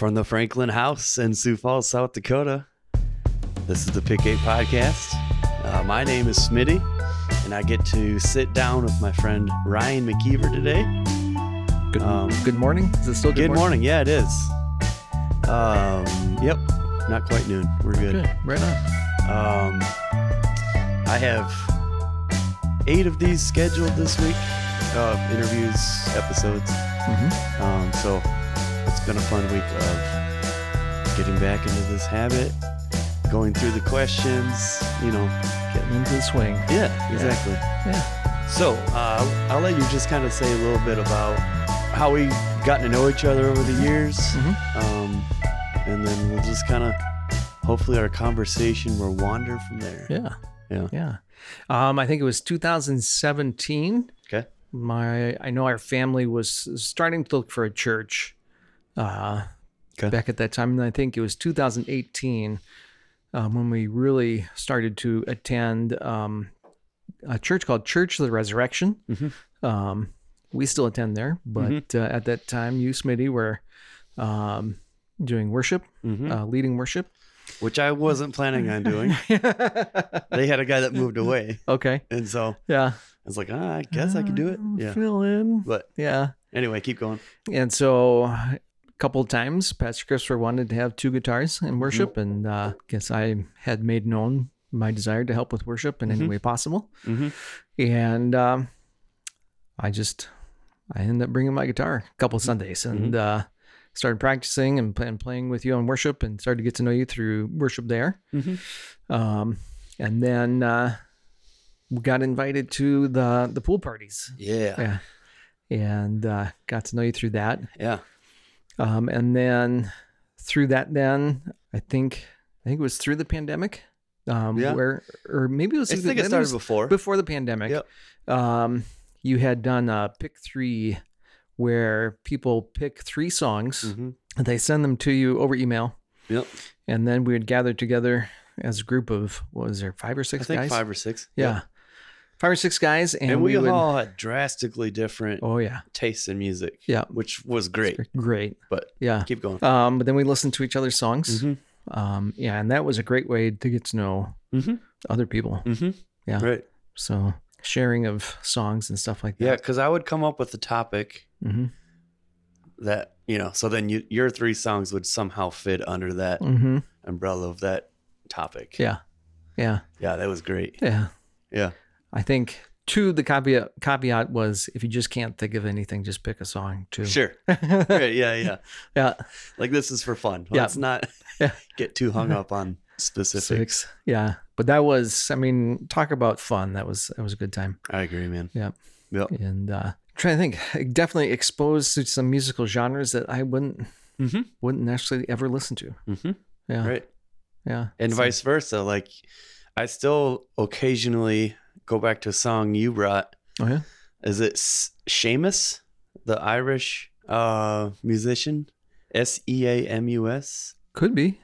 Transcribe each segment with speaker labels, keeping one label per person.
Speaker 1: From the Franklin House in Sioux Falls, South Dakota, this is the Pick 8 Podcast. Uh, my name is Smitty, and I get to sit down with my friend Ryan McKeever today.
Speaker 2: Good,
Speaker 1: Um,
Speaker 2: good morning. Is it still good,
Speaker 1: Good morning. Yeah, it is. Um, yep, not quite noon. We're good.
Speaker 2: Good. Right on.
Speaker 1: Um, I have eight of these scheduled this week, uh, interviews, episodes.
Speaker 2: hmm
Speaker 1: Um, so it's been a fun week of getting back into this habit, going through the questions, you know.
Speaker 2: Getting into the swing.
Speaker 1: Yeah, exactly.
Speaker 2: Yeah.
Speaker 1: So uh, I'll let you just kind of say a little bit about how we gotten to know each other over the years,
Speaker 2: Mhm.
Speaker 1: um, and then we'll just kind of hopefully our conversation will wander from there.
Speaker 2: Yeah.
Speaker 1: Yeah.
Speaker 2: Yeah. Um, I think it was 2017.
Speaker 1: Okay.
Speaker 2: My, I know our family was starting to look for a church. Uh,
Speaker 1: Okay.
Speaker 2: back at that time, and I think it was 2018 um, when we really started to attend um, a church called Church of the Resurrection.
Speaker 1: Mhm.
Speaker 2: Um, we still attend there, but uh, at that time, you, Smitty, were um, doing worship,
Speaker 1: Mhm.
Speaker 2: uh, leading worship.
Speaker 1: Which I wasn't planning on doing. They had a guy that moved away,
Speaker 2: okay.
Speaker 1: and so
Speaker 2: Yeah.
Speaker 1: I was like, ah, I guess I could do it.
Speaker 2: Uh,
Speaker 1: Yeah.
Speaker 2: Fill in.
Speaker 1: But
Speaker 2: Yeah.
Speaker 1: anyway, keep going.
Speaker 2: And so couple of times, Pastor Christopher wanted to have two guitars in worship, and uh, guess I had made known my desire to help with worship in any
Speaker 1: Mhm.
Speaker 2: way possible.
Speaker 1: Mhm.
Speaker 2: And um, I just, I ended up bringing my guitar a couple of Sundays and uh, started practicing and, play, and playing with you on worship and started to get to know you through worship there.
Speaker 1: Mhm.
Speaker 2: Um, and then uh, we got invited to the, the pool parties.
Speaker 1: Yeah.
Speaker 2: Yeah. And uh, got to know you through that.
Speaker 1: Yeah.
Speaker 2: Um, and then through that, then I think I think it was through the pandemic, um,
Speaker 1: Yeah.
Speaker 2: where or maybe it was
Speaker 1: I
Speaker 2: even-
Speaker 1: think it
Speaker 2: maybe
Speaker 1: started before.
Speaker 2: before the pandemic.
Speaker 1: Yep.
Speaker 2: Um, you had done a pick three, where people pick three songs
Speaker 1: Mhm.
Speaker 2: and they send them to you over email,
Speaker 1: Yep.
Speaker 2: and then we would gather together as a group of what was there five or six I
Speaker 1: think
Speaker 2: guys?
Speaker 1: five or six.
Speaker 2: yeah. Five or six guys, and,
Speaker 1: And, we,
Speaker 2: would.
Speaker 1: all had drastically different
Speaker 2: oh yeah,
Speaker 1: tastes in music.
Speaker 2: Yeah.
Speaker 1: Which was great.
Speaker 2: great.
Speaker 1: But
Speaker 2: Yeah.
Speaker 1: keep going.
Speaker 2: Um, but then we listened to each other's songs.
Speaker 1: Mhm.
Speaker 2: Um, yeah, and that was a great way to get to know
Speaker 1: Mhm.
Speaker 2: other people.
Speaker 1: Mhm.
Speaker 2: Yeah.
Speaker 1: Right.
Speaker 2: So sharing of songs and stuff like that.
Speaker 1: Yeah, because I would come up with a topic
Speaker 2: hmm
Speaker 1: that you know. So then you, your three songs would somehow fit under that
Speaker 2: hmm
Speaker 1: umbrella of that topic.
Speaker 2: Yeah. Yeah.
Speaker 1: Yeah, that was great.
Speaker 2: Yeah.
Speaker 1: Yeah.
Speaker 2: I think two the caveat caveat was if you just can't think of anything, just pick a song too.
Speaker 1: Sure. right. Yeah. Yeah.
Speaker 2: yeah.
Speaker 1: Like this is for fun.
Speaker 2: Yeah.
Speaker 1: Let's not
Speaker 2: Yeah.
Speaker 1: get too hung up on specifics.
Speaker 2: Six. Yeah. But that was I mean, talk about fun. That was that was a good time.
Speaker 1: I agree, man.
Speaker 2: Yeah.
Speaker 1: Yep.
Speaker 2: And uh trying to think, definitely exposed to some musical genres that I wouldn't
Speaker 1: Mhm.
Speaker 2: wouldn't necessarily ever listen to.
Speaker 1: Mhm.
Speaker 2: Yeah.
Speaker 1: Right.
Speaker 2: Yeah.
Speaker 1: and
Speaker 2: So-
Speaker 1: vice versa. Like, I still occasionally go back to a song you brought.
Speaker 2: Oh yeah.
Speaker 1: Is it Seamus, the Irish uh, musician? S E A M U S.
Speaker 2: Could be.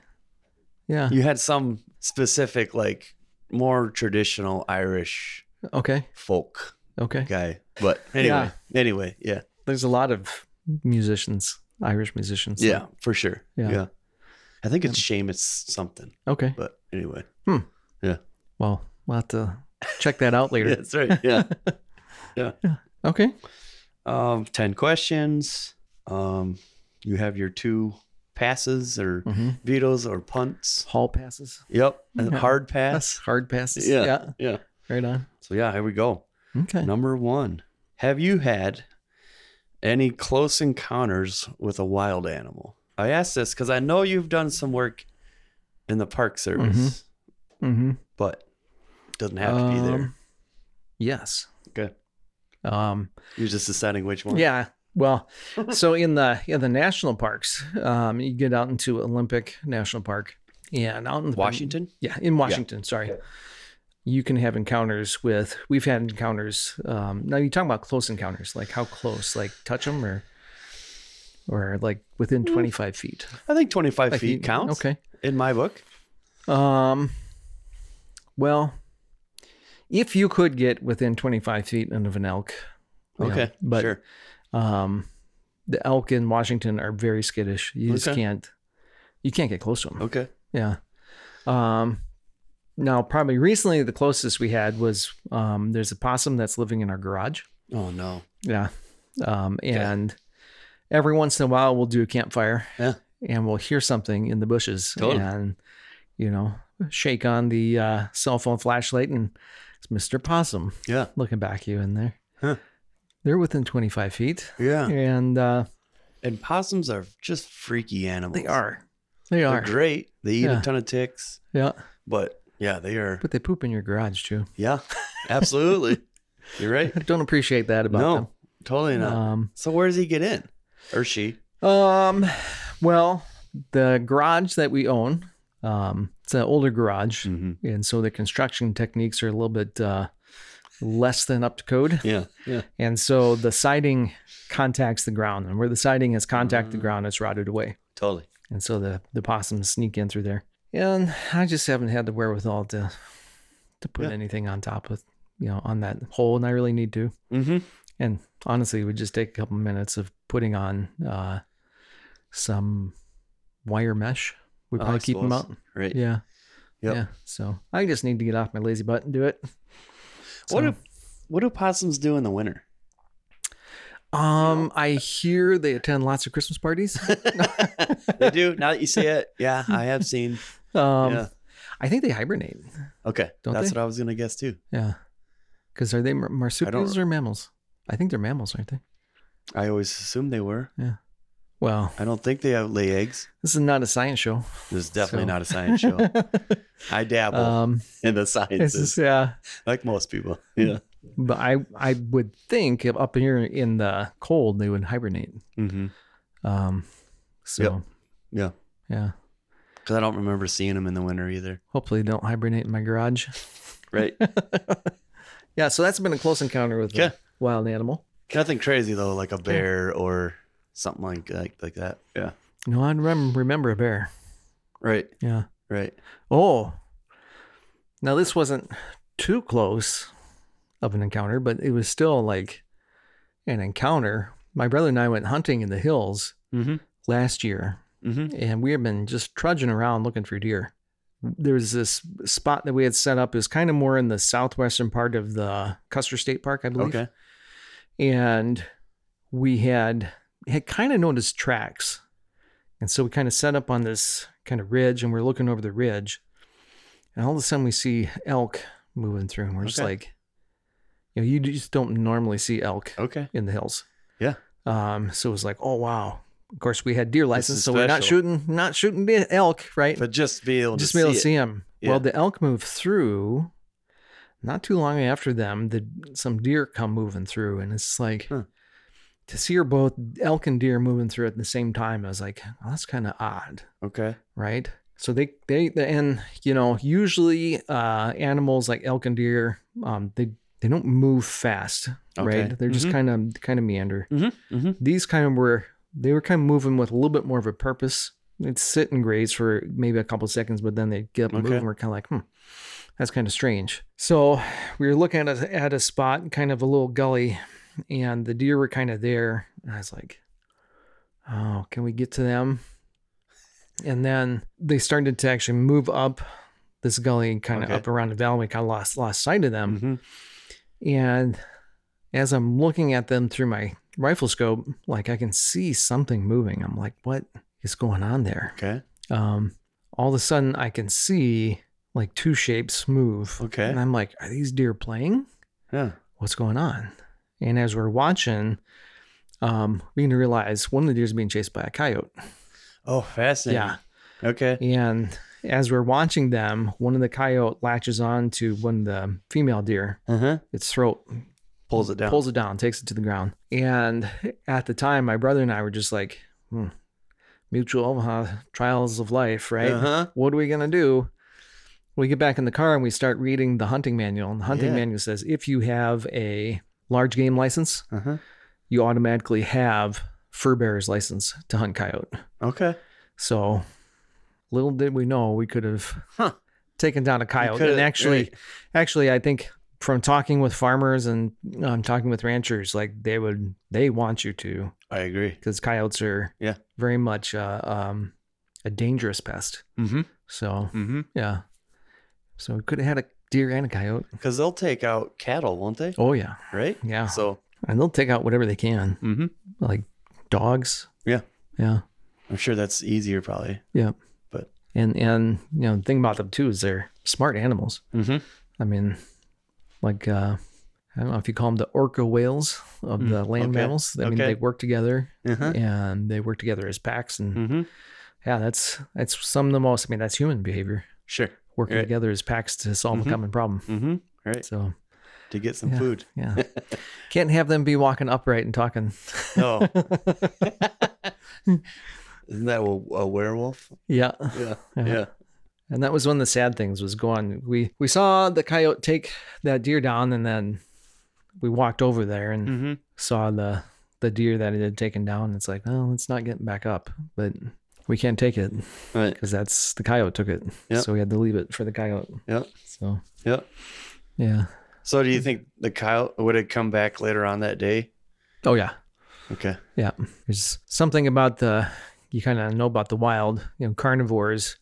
Speaker 2: Yeah.
Speaker 1: You had some specific, like, more traditional Irish
Speaker 2: Okay.
Speaker 1: folk
Speaker 2: Okay.
Speaker 1: guy. But anyway, anyway, yeah,
Speaker 2: There's a lot of musicians, Irish musicians. so-
Speaker 1: yeah, for sure.
Speaker 2: Yeah.
Speaker 1: Yeah. I think it's Seamus something.
Speaker 2: Okay.
Speaker 1: But anyway, Hmm. Yeah.
Speaker 2: Well, we'll have to check that out later.
Speaker 1: that's right. Yeah. Yeah.
Speaker 2: Okay.
Speaker 1: Um, 10 questions. Um, you have your two passes or
Speaker 2: hmm
Speaker 1: vetoes or punts.
Speaker 2: Hall passes.
Speaker 1: Yep.
Speaker 2: Yeah.
Speaker 1: hard
Speaker 2: That's
Speaker 1: pass.
Speaker 2: hard passes.
Speaker 1: Yeah.
Speaker 2: Yeah.
Speaker 1: Yeah.
Speaker 2: Right on.
Speaker 1: So, yeah, here we go.
Speaker 2: Okay.
Speaker 1: Number one Have you had any close encounters with a wild animal? I ask this because I know you've done some work in the park service,
Speaker 2: Mm-hmm.
Speaker 1: but it doesn't have to be there.
Speaker 2: Yes.
Speaker 1: Okay.
Speaker 2: Um,
Speaker 1: You're just deciding which one.
Speaker 2: yeah. Well, so in the in the national parks, um, you get out into Olympic National Park, and out in the,
Speaker 1: Washington?
Speaker 2: Yeah, in Washington. Sorry.
Speaker 1: Okay.
Speaker 2: You can have encounters with. We've had encounters. Um, now you're talking about close encounters, like how close, like touch them, or, or like within 25 feet.
Speaker 1: I think 25
Speaker 2: Like
Speaker 1: feet counts
Speaker 2: Okay.
Speaker 1: in my book.
Speaker 2: Um. Well, if you could get within 25 feet of an elk, you know,
Speaker 1: Okay.
Speaker 2: but
Speaker 1: sure.
Speaker 2: um, the elk in Washington are very skittish. You just can't you can't get close to them.
Speaker 1: Okay.
Speaker 2: Yeah. Um, now, probably recently, the closest we had was um, there's a possum that's living in our garage.
Speaker 1: Oh no.
Speaker 2: Yeah. Um, and every once in a while, we'll do a campfire.
Speaker 1: Yeah.
Speaker 2: And we'll hear something in the bushes
Speaker 1: Totally.
Speaker 2: and, you know, shake on the uh, cell phone flashlight and it's Mr. Possum
Speaker 1: Yeah.
Speaker 2: looking back at you in there.
Speaker 1: Huh.
Speaker 2: They're within 25 feet.
Speaker 1: Yeah.
Speaker 2: And uh,
Speaker 1: And possums are just freaky animals.
Speaker 2: they are. They
Speaker 1: They're
Speaker 2: are.
Speaker 1: great. They eat
Speaker 2: Yeah.
Speaker 1: a ton of ticks,
Speaker 2: Yeah.
Speaker 1: but yeah, they are.
Speaker 2: But they poop in your garage too.
Speaker 1: Yeah, absolutely. You're right.
Speaker 2: I don't appreciate that about
Speaker 1: No,
Speaker 2: them.
Speaker 1: totally not.
Speaker 2: Um,
Speaker 1: so where does he get in, or she?
Speaker 2: um, well, the garage that we own, um, it's an older garage,
Speaker 1: Mm-hmm.
Speaker 2: and so the construction techniques are a little bit uh, less than up to code,
Speaker 1: Yeah. Yeah.
Speaker 2: and so the siding contacts the ground, and where the siding has contacted the
Speaker 1: Ah.
Speaker 2: ground, it's rotted away,
Speaker 1: Totally.
Speaker 2: and so the the possums sneak in through there, and I just haven't had the wherewithal to to put
Speaker 1: Yeah.
Speaker 2: anything on top of you know on that hole, and I really need to.
Speaker 1: Mm-hmm.
Speaker 2: And honestly, it would just take a couple minutes of putting on uh, some wire mesh.
Speaker 1: I
Speaker 2: probably keep them out.
Speaker 1: Right.
Speaker 2: Yeah.
Speaker 1: Yep.
Speaker 2: Yeah. So I just need to get off my lazy butt and do it.
Speaker 1: What do what do possums do in the winter?
Speaker 2: um, I hear they attend lots of Christmas parties.
Speaker 1: they do. Now that you say it, yeah, I have seen.
Speaker 2: Um,
Speaker 1: yeah.
Speaker 2: I think they hibernate.
Speaker 1: Okay,
Speaker 2: Don't
Speaker 1: that's
Speaker 2: they?
Speaker 1: what I was gonna guess too.
Speaker 2: Yeah. Because are they marsupials or mammals? I think they're mammals, aren't they?
Speaker 1: I always assumed they were.
Speaker 2: Well,
Speaker 1: I don't think they have lay eggs.
Speaker 2: this is not a science show.
Speaker 1: This is definitely
Speaker 2: So-
Speaker 1: not a science show. I dabble
Speaker 2: um,
Speaker 1: in the sciences,
Speaker 2: just, yeah.
Speaker 1: like most people. Yeah.
Speaker 2: But I I would think if up here in the cold they would hibernate.
Speaker 1: Mm-hmm.
Speaker 2: Um, so
Speaker 1: Yep. Yeah.
Speaker 2: yeah,
Speaker 1: Because I don't remember seeing them in the winter either.
Speaker 2: hopefully they don't hibernate in my garage.
Speaker 1: Right.
Speaker 2: Yeah, so that's been a close encounter with
Speaker 1: Yeah.
Speaker 2: a wild animal.
Speaker 1: Nothing crazy though, like a bear or something like like, like that. Yeah.
Speaker 2: No, I remember remember a bear.
Speaker 1: Right.
Speaker 2: Yeah.
Speaker 1: Right.
Speaker 2: Oh, now this wasn't too close of an encounter, but it was still like an encounter. My brother and I went hunting in the hills
Speaker 1: Mm-hmm.
Speaker 2: last year,
Speaker 1: Mm-hmm.
Speaker 2: and we had been just trudging around looking for deer. There was this spot that we had set up is kind of more in the southwestern part of the Custer State Park, I believe.
Speaker 1: Okay.
Speaker 2: And we had had kind of noticed tracks. And so we kind of set up on this kind of ridge and we're looking over the ridge. And all of a sudden we see elk moving through. And we're just like, you know, you just don't normally see elk
Speaker 1: Okay.
Speaker 2: in the hills.
Speaker 1: Yeah.
Speaker 2: Um, so it was like, oh wow. Of course, we had deer license, so we're not shooting, not shooting the elk, right?
Speaker 1: But just be able
Speaker 2: just
Speaker 1: to
Speaker 2: be able
Speaker 1: see
Speaker 2: to see them.
Speaker 1: Yeah.
Speaker 2: Well, the elk moved through. Not too long after them, the some deer come moving through, and it's like
Speaker 1: Huh.
Speaker 2: To see her both elk and deer moving through at the same time. I was like, that's kind of odd,
Speaker 1: Okay.
Speaker 2: right? So they they and you know usually uh, animals like elk and deer, um, they they don't move fast,
Speaker 1: Okay.
Speaker 2: right? They're just kind of kind of meander.
Speaker 1: Mm-hmm. Mm-hmm.
Speaker 2: These kind of were they were kind of moving with a little bit more of a purpose. They'd sit and graze for maybe a couple seconds, but then they'd get up and move, and we're kind of like, hmm, that's kind of strange. So we were looking at a, at a spot, kind of a little gully, and the deer were kind of there. And I was like, oh, can we get to them? And then they started to actually move up this gully, kind of
Speaker 1: Okay.
Speaker 2: up around the valley. We kind of lost lost sight of them.
Speaker 1: Mm-hmm.
Speaker 2: And as I'm looking at them through my rifle scope, like I can see something moving. I'm like, what is going on there?
Speaker 1: Okay.
Speaker 2: Um, all of a sudden, I can see like two shapes move.
Speaker 1: Okay.
Speaker 2: And I'm like, are these deer playing?
Speaker 1: Yeah.
Speaker 2: What's going on? And as we're watching, um, we can realize one of the deer is being chased by a coyote.
Speaker 1: Oh, fascinating.
Speaker 2: Yeah.
Speaker 1: Okay.
Speaker 2: And as we're watching them, one of the coyote latches on to one of the female deer,
Speaker 1: Uh huh.
Speaker 2: its throat,
Speaker 1: Pulls it down.
Speaker 2: pulls it down, takes it to the ground. And at the time, my brother and I were just like, hmm, mutual uh, trials of life, right?
Speaker 1: Uh huh.
Speaker 2: What are we going to do? We get back in the car and we start reading the hunting manual. And the hunting
Speaker 1: Yeah.
Speaker 2: manual says if you have a large game license,
Speaker 1: Uh huh.
Speaker 2: you automatically have fur bearer's license to hunt coyote.
Speaker 1: Okay.
Speaker 2: So little did we know we could have
Speaker 1: Huh.
Speaker 2: taken down a coyote. And actually,
Speaker 1: right.
Speaker 2: actually, I think from talking with farmers and um, talking with ranchers, like they would, they want you to
Speaker 1: I agree.
Speaker 2: because coyotes are
Speaker 1: Yeah.
Speaker 2: very much uh, um, a dangerous pest.
Speaker 1: Mm-hmm.
Speaker 2: So
Speaker 1: Mm-hmm.
Speaker 2: yeah, so we could have had a deer and a coyote.
Speaker 1: Because they'll take out cattle, won't they?
Speaker 2: Oh yeah,
Speaker 1: Right.
Speaker 2: yeah,
Speaker 1: So.
Speaker 2: and they'll take out whatever they can,
Speaker 1: Mm-hmm.
Speaker 2: like dogs.
Speaker 1: Yeah.
Speaker 2: yeah,
Speaker 1: I'm sure that's easier, probably.
Speaker 2: yeah.
Speaker 1: But-
Speaker 2: and and you know the thing about them too is they're smart animals.
Speaker 1: Mm-hmm.
Speaker 2: I mean, like uh, I don't know if you call them the orca whales of
Speaker 1: Mm,
Speaker 2: the land
Speaker 1: okay,
Speaker 2: mammals. I mean,
Speaker 1: okay.
Speaker 2: they work together
Speaker 1: Uh-huh.
Speaker 2: and they work together as packs, and
Speaker 1: Mm-hmm.
Speaker 2: yeah, that's that's some of the most. I mean, that's human behavior
Speaker 1: Sure.
Speaker 2: Working
Speaker 1: Right.
Speaker 2: together as packs to solve
Speaker 1: Mhm.
Speaker 2: a common problem.
Speaker 1: Mm-hmm. Right.
Speaker 2: So
Speaker 1: To get some
Speaker 2: Yeah.
Speaker 1: food.
Speaker 2: yeah, can't have them be walking upright and talking.
Speaker 1: No. Isn't that a, a werewolf?
Speaker 2: yeah,
Speaker 1: Yeah.
Speaker 2: Yeah.
Speaker 1: Yeah.
Speaker 2: and that was one of the sad things was going. We we saw the coyote take that deer down, and then we walked over there and
Speaker 1: Mm-hmm.
Speaker 2: saw the the deer that it had taken down. It's like, oh, it's not getting back up, but we can't take it
Speaker 1: Right.
Speaker 2: because that's the coyote took it.
Speaker 1: Yep.
Speaker 2: So we had to leave it for the coyote.
Speaker 1: Yep.
Speaker 2: So
Speaker 1: Yep.
Speaker 2: yeah.
Speaker 1: So do you think the coyote would have come back later on that day?
Speaker 2: Oh yeah.
Speaker 1: Okay.
Speaker 2: Yeah. There's something about the you kind of know about the wild. You know, carnivores.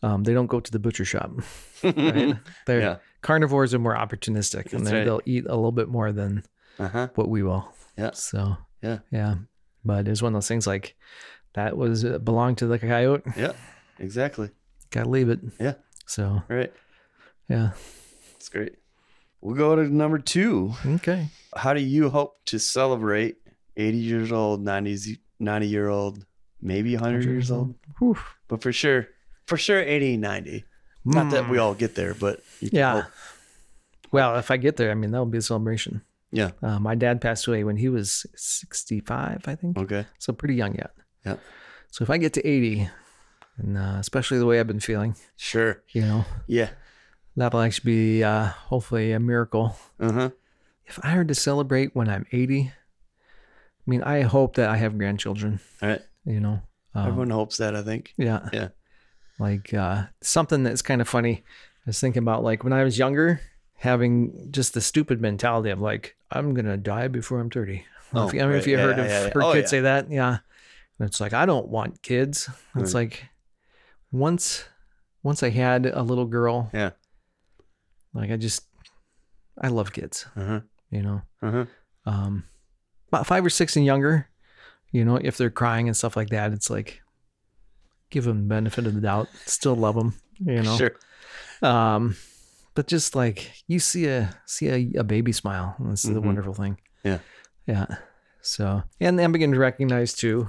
Speaker 2: Um, they don't go to the butcher shop. Right? They're
Speaker 1: Yeah.
Speaker 2: carnivores are more opportunistic, and
Speaker 1: That's
Speaker 2: they,
Speaker 1: right.
Speaker 2: they'll eat a little bit more than
Speaker 1: Uh-huh.
Speaker 2: what we will.
Speaker 1: Yeah.
Speaker 2: So
Speaker 1: Yeah.
Speaker 2: yeah. But it's one of those things like that was uh, belonged to the coyote.
Speaker 1: Yeah. Exactly.
Speaker 2: Gotta leave it.
Speaker 1: Yeah.
Speaker 2: So
Speaker 1: Right.
Speaker 2: yeah.
Speaker 1: It's great. We'll go to number two.
Speaker 2: Okay.
Speaker 1: How do you hope to celebrate 80 years old, 90, 90 year old, maybe 100 years old?
Speaker 2: Whew.
Speaker 1: But for sure, for sure 80, 90. Not that we
Speaker 2: Mm.
Speaker 1: all get there, but you can
Speaker 2: Yeah.
Speaker 1: hope.
Speaker 2: Well, if I get there, I mean that'll be a celebration.
Speaker 1: Yeah.
Speaker 2: Uh, my dad passed away when he was 65, I think.
Speaker 1: Okay.
Speaker 2: So pretty young yet.
Speaker 1: Yeah.
Speaker 2: So if I get to 80, and uh, especially the way I've been feeling,
Speaker 1: Sure.
Speaker 2: you know,
Speaker 1: Yeah.
Speaker 2: that'll actually be uh, hopefully a miracle.
Speaker 1: Uh huh.
Speaker 2: If I were to celebrate when I'm 80, I mean, I hope that I have grandchildren.
Speaker 1: All right.
Speaker 2: You know. Um,
Speaker 1: Everyone hopes that, I think.
Speaker 2: Yeah.
Speaker 1: Yeah.
Speaker 2: Like uh, something that's kind of funny. I was thinking about like when I was younger, having just the stupid mentality of like, I'm gonna die before I'm 30.
Speaker 1: Oh,
Speaker 2: if, you- I mean, if
Speaker 1: right.
Speaker 2: you
Speaker 1: Yeah,
Speaker 2: heard
Speaker 1: yeah,
Speaker 2: of
Speaker 1: yeah,
Speaker 2: heard
Speaker 1: Oh,
Speaker 2: kids say that, yeah. And it's like I don't want kids. It's
Speaker 1: Right.
Speaker 2: like once once I had a little girl,
Speaker 1: Yeah.
Speaker 2: like I just I love kids,
Speaker 1: Uh huh.
Speaker 2: you know.
Speaker 1: Uh huh.
Speaker 2: Um about five or six and younger, you know, if they're crying and stuff like that, it's like give them the benefit of the doubt, still love them, you know.
Speaker 1: Sure.
Speaker 2: Um, but just like you see a see a, a baby smile, this is a
Speaker 1: Mhm.
Speaker 2: wonderful thing.
Speaker 1: Yeah.
Speaker 2: yeah. So and I'm beginning to recognize too,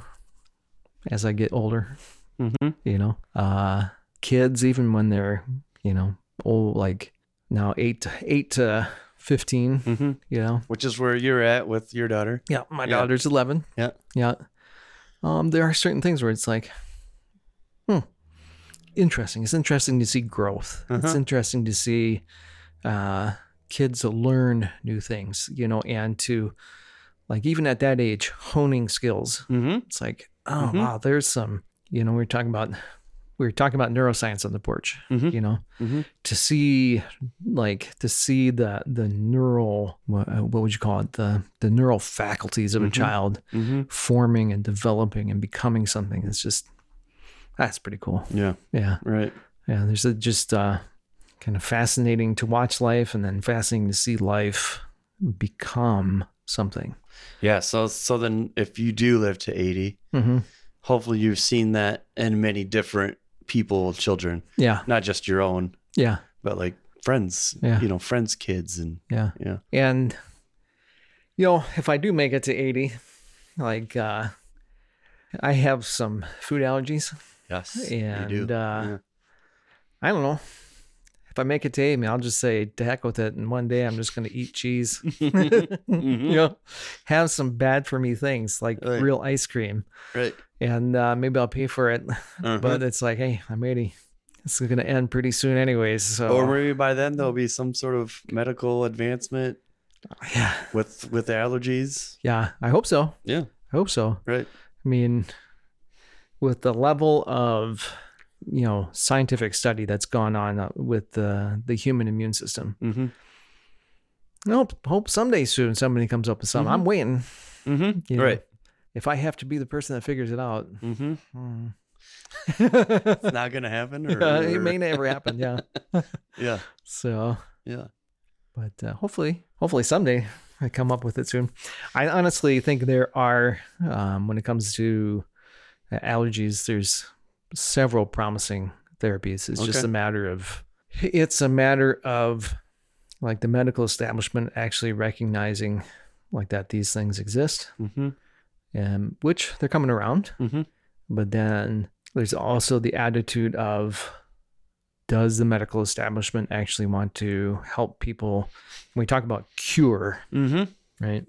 Speaker 2: as I get older,
Speaker 1: Mm-hmm.
Speaker 2: you know, uh, kids even when they're you know old like now eight to eight to fifteen,
Speaker 1: Mm-hmm.
Speaker 2: you know.
Speaker 1: Which is where you're at with your daughter.
Speaker 2: Yeah, my
Speaker 1: Yeah.
Speaker 2: daughter's eleven.
Speaker 1: Yeah.
Speaker 2: yeah. Um, there are certain things where it's like, hmm, interesting. It's interesting to see growth. It's
Speaker 1: Uh-huh.
Speaker 2: interesting to see uh, kids learn new things, you know, and to like even at that age honing skills.
Speaker 1: Mm-hmm.
Speaker 2: It's like, oh
Speaker 1: Mhm.
Speaker 2: wow, there's some. You know, we were talking about we were talking about neuroscience on the porch.
Speaker 1: Mhm.
Speaker 2: You know,
Speaker 1: Mhm.
Speaker 2: to see like to see the the neural what, uh, what would you call it the the neural faculties of a
Speaker 1: Mhm.
Speaker 2: child
Speaker 1: Mm-hmm.
Speaker 2: forming and developing and becoming something it's just that's pretty cool
Speaker 1: Yeah.
Speaker 2: yeah
Speaker 1: Right.
Speaker 2: yeah there's a just uh kind of fascinating to watch life and then fascinating to see life become something
Speaker 1: Yeah. So so then if you do live to 80,
Speaker 2: mm-hmm.
Speaker 1: hopefully you've seen that in many different people, children,
Speaker 2: yeah
Speaker 1: not just your own,
Speaker 2: yeah
Speaker 1: but like friends,
Speaker 2: Yeah.
Speaker 1: you know, friends' kids and
Speaker 2: yeah
Speaker 1: yeah.
Speaker 2: and you know if i do make it to 80 like uh i have some food allergies
Speaker 1: Yes.
Speaker 2: And,
Speaker 1: do.
Speaker 2: uh, I don't know. If I make it to Amy, I'll just say to heck with it. And one day I'm just going to eat cheese.
Speaker 1: Mhm.
Speaker 2: You know, have some bad for me things like
Speaker 1: Right.
Speaker 2: real ice cream.
Speaker 1: Right.
Speaker 2: And uh, maybe I'll pay for it.
Speaker 1: Uh-huh.
Speaker 2: But it's like, hey, I'm 80. It's going to end pretty soon, anyways. So,
Speaker 1: or maybe by then there'll be some sort of medical advancement
Speaker 2: yeah.
Speaker 1: with with allergies.
Speaker 2: Yeah. I hope so.
Speaker 1: Yeah.
Speaker 2: I hope so.
Speaker 1: Right.
Speaker 2: I mean, with the level of, you know, scientific study that's gone on uh, with the, the human immune system,
Speaker 1: Mm-hmm.
Speaker 2: I hope, hope someday soon somebody comes up with something. I'm waiting.
Speaker 1: Mm-hmm.
Speaker 2: you know.
Speaker 1: Right.
Speaker 2: if I have to be the person that figures it out,
Speaker 1: Mm-hmm.
Speaker 2: hmm.
Speaker 1: It's not gonna happen. Or,
Speaker 2: Yeah, it may never happen. Yeah.
Speaker 1: Yeah.
Speaker 2: So,
Speaker 1: Yeah.
Speaker 2: but uh, hopefully, hopefully someday I come up with it soon. I honestly think there are, um, when it comes to uh, allergies, there's several promising therapies. It's just a matter of, it's a matter of like the medical establishment actually recognizing like that these things exist,
Speaker 1: Mm-hmm.
Speaker 2: and which they're coming around.
Speaker 1: Mm-hmm.
Speaker 2: But then there's also the attitude of does the medical establishment actually want to help people? When we talk about cure,
Speaker 1: Mm-hmm.
Speaker 2: right?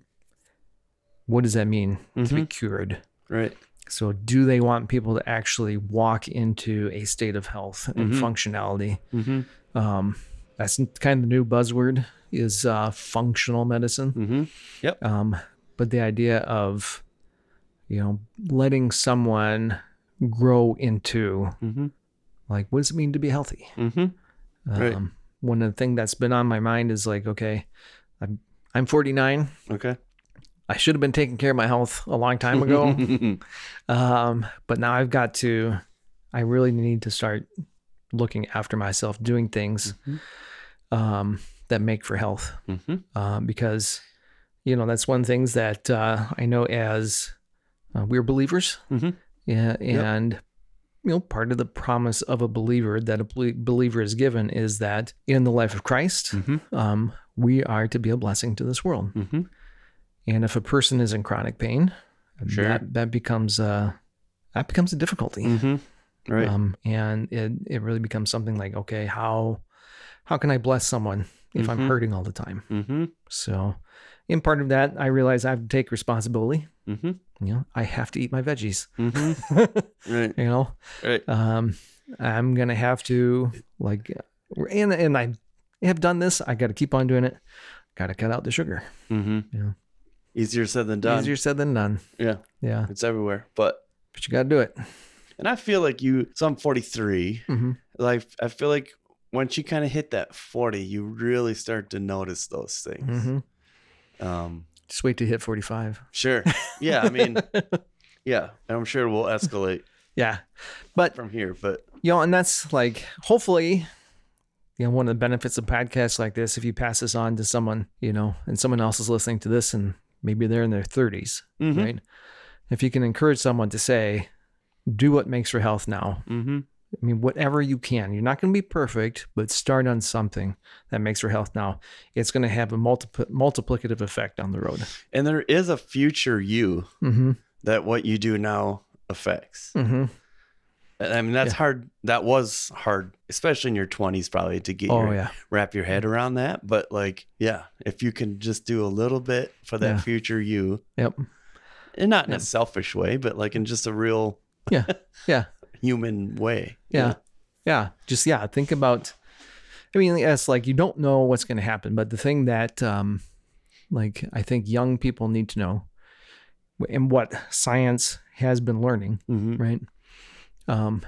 Speaker 2: What does that mean to be
Speaker 1: Mhm.
Speaker 2: cured?
Speaker 1: Right.
Speaker 2: So, do they want people to actually walk into a state of health and
Speaker 1: Mhm.
Speaker 2: functionality?
Speaker 1: Mm-hmm.
Speaker 2: Um, that's kind of the new buzzword is uh, functional medicine.
Speaker 1: Mm-hmm.
Speaker 2: Um, but the idea of, you know, letting someone grow into
Speaker 1: Mm-hmm.
Speaker 2: like, what does it mean to be healthy?
Speaker 1: Mm-hmm. Right.
Speaker 2: Um, one of the things that's been on my mind is like, okay, I'm I'm 49.
Speaker 1: Okay.
Speaker 2: I should have been taking care of my health a long time ago. um, but now I've got to. I really need to start looking after myself, doing things
Speaker 1: Mhm.
Speaker 2: um, that make for health.
Speaker 1: mm-hmm.
Speaker 2: um, because you know that's one things that uh, I know as uh, we're believers,
Speaker 1: Mhm.
Speaker 2: yeah, and you know part of the promise of a believer that a believer is given is that in the life of Christ,
Speaker 1: Mm-hmm.
Speaker 2: um, we are to be a blessing to this world.
Speaker 1: Mm-hmm.
Speaker 2: And if a person is in chronic pain,
Speaker 1: Sure.
Speaker 2: that that becomes uh, that becomes a difficulty.
Speaker 1: Mm-hmm. Right.
Speaker 2: Um, and it it really becomes something like okay, how how can I bless someone if I'm
Speaker 1: Mhm.
Speaker 2: hurting all the time?
Speaker 1: mm-hmm.
Speaker 2: So, in part of that, I realize I have to take responsibility.
Speaker 1: Mm-hmm.
Speaker 2: You know, I have to eat my veggies.
Speaker 1: Mm-hmm. Right.
Speaker 2: you know,
Speaker 1: Right.
Speaker 2: um, I'm gonna have to like, and and I have done this. I got to keep on doing it. Got to cut out the sugar.
Speaker 1: Mm-hmm.
Speaker 2: Yeah.
Speaker 1: Easier said than done.
Speaker 2: Easier said than done.
Speaker 1: Yeah.
Speaker 2: Yeah,
Speaker 1: It's everywhere. But
Speaker 2: but you got to do it.
Speaker 1: and I feel like you. So I'm 43.
Speaker 2: hmm
Speaker 1: Like I feel like once you kind of hit that 40, you really start to notice those things.
Speaker 2: hmm
Speaker 1: Um.
Speaker 2: Just wait to hit 45.
Speaker 1: Sure. Yeah. I mean. yeah. And I'm sure we'll escalate
Speaker 2: Yeah, but
Speaker 1: from here. But
Speaker 2: you know, and that's like hopefully, you know, one of the benefits of podcasts like this, if you pass this on to someone, you know, and someone else is listening to this and maybe they're in their 30s,
Speaker 1: Mhm.
Speaker 2: right? If you can encourage someone to say, do what makes for health now.
Speaker 1: Mm-hmm.
Speaker 2: I mean, whatever you can. You're not going to be perfect, but start on something that makes for health now. It's going to have a multipl- multiplicative effect on the road.
Speaker 1: And there is a future you
Speaker 2: Mm-hmm.
Speaker 1: that what you do now affects.
Speaker 2: Mm-hmm.
Speaker 1: I mean, that's
Speaker 2: Yeah.
Speaker 1: hard. That was hard, especially in your 20s, probably to get
Speaker 2: Oh,
Speaker 1: your,
Speaker 2: yeah.
Speaker 1: wrap your head around that. But like, yeah, if you can just do a little bit for that
Speaker 2: Yeah.
Speaker 1: future you,
Speaker 2: Yep.
Speaker 1: and not in
Speaker 2: Yep.
Speaker 1: a selfish way, but like in just a real
Speaker 2: Yeah. Yeah.
Speaker 1: human way.
Speaker 2: Yeah. Yeah. Just, yeah. Think about, I mean, yes, like you don't know what's going to happen, but the thing that, um, like, I think young people need to know and what science has been learning,
Speaker 1: Mm-hmm.
Speaker 2: right? Um,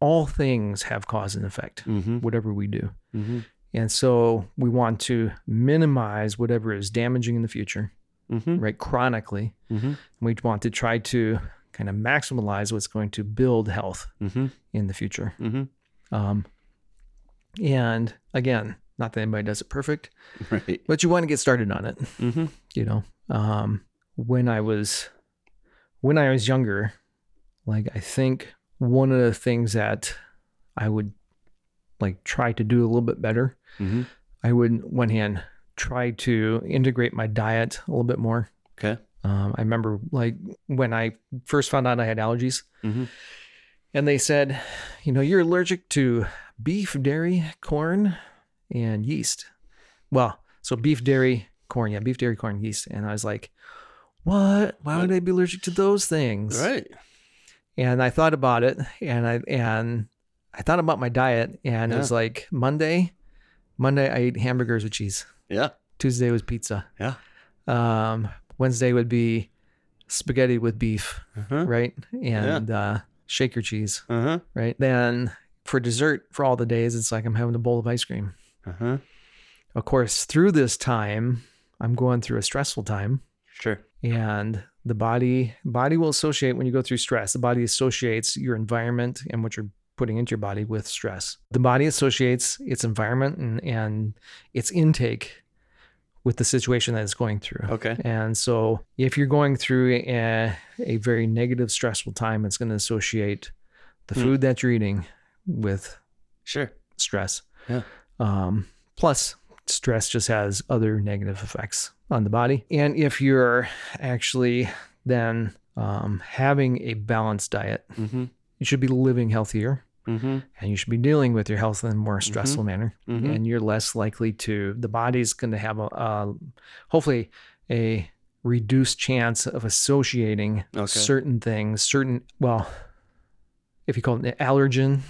Speaker 2: all things have cause and effect,
Speaker 1: Mm-hmm.
Speaker 2: whatever we do.
Speaker 1: Mm-hmm.
Speaker 2: And so we want to minimize whatever is damaging in the future,
Speaker 1: Mm-hmm.
Speaker 2: right? Chronically.
Speaker 1: Mm-hmm.
Speaker 2: We want to try to kind of maximize what's going to build health
Speaker 1: Mm-hmm.
Speaker 2: in the future.
Speaker 1: Mm-hmm.
Speaker 2: Um, and again, not that anybody does it perfect,
Speaker 1: Right.
Speaker 2: but you want to get started on it.
Speaker 1: Mm-hmm.
Speaker 2: You know, um, when I was when I was younger, like I think one of the things that I would like try to do a little bit better,
Speaker 1: Mm-hmm.
Speaker 2: I would one hand try to integrate my diet a little bit more.
Speaker 1: Okay.
Speaker 2: Um, I remember like when I first found out I had allergies,
Speaker 1: Mm-hmm.
Speaker 2: and they said, you know, you're allergic to beef, dairy, corn, and yeast. Well, so beef, dairy, corn, yeah, beef, dairy, corn, yeast. And I was like, what? Why would I be allergic to those things?
Speaker 1: Right.
Speaker 2: And I thought about it, and I and I thought about my diet, and it was like Monday, Monday I ate hamburgers with cheese.
Speaker 1: Yeah.
Speaker 2: Tuesday was pizza.
Speaker 1: Yeah.
Speaker 2: Um, Wednesday would be spaghetti with beef,
Speaker 1: Uh-huh.
Speaker 2: right? And uh, shaker cheese
Speaker 1: Uh-huh.
Speaker 2: right? Then for dessert, for all the days, it's like I'm having a bowl of ice cream.
Speaker 1: Uh-huh.
Speaker 2: Of course, through this time, I'm going through a stressful time.
Speaker 1: Sure.
Speaker 2: And the body body will associate when you go through stress. The body associates your environment and what you're putting into your body with stress. The body associates its environment and, and its intake with the situation that it's going through.
Speaker 1: Okay.
Speaker 2: And so if you're going through a, a very negative, stressful time, it's going to associate the
Speaker 1: Hmm.
Speaker 2: food that you're eating with
Speaker 1: Sure.
Speaker 2: stress.
Speaker 1: Yeah.
Speaker 2: Um, plus, stress just has other negative effects on the body. And if you're actually then um, having a balanced diet,
Speaker 1: Mm-hmm.
Speaker 2: you should be living healthier
Speaker 1: Mm-hmm.
Speaker 2: and you should be dealing with your health in a more stressful manner.
Speaker 1: Mhm.
Speaker 2: And you're less likely to, the body's going to have a, a, hopefully, a reduced chance of associating
Speaker 1: Okay.
Speaker 2: certain things, certain, well, if you call it an allergen.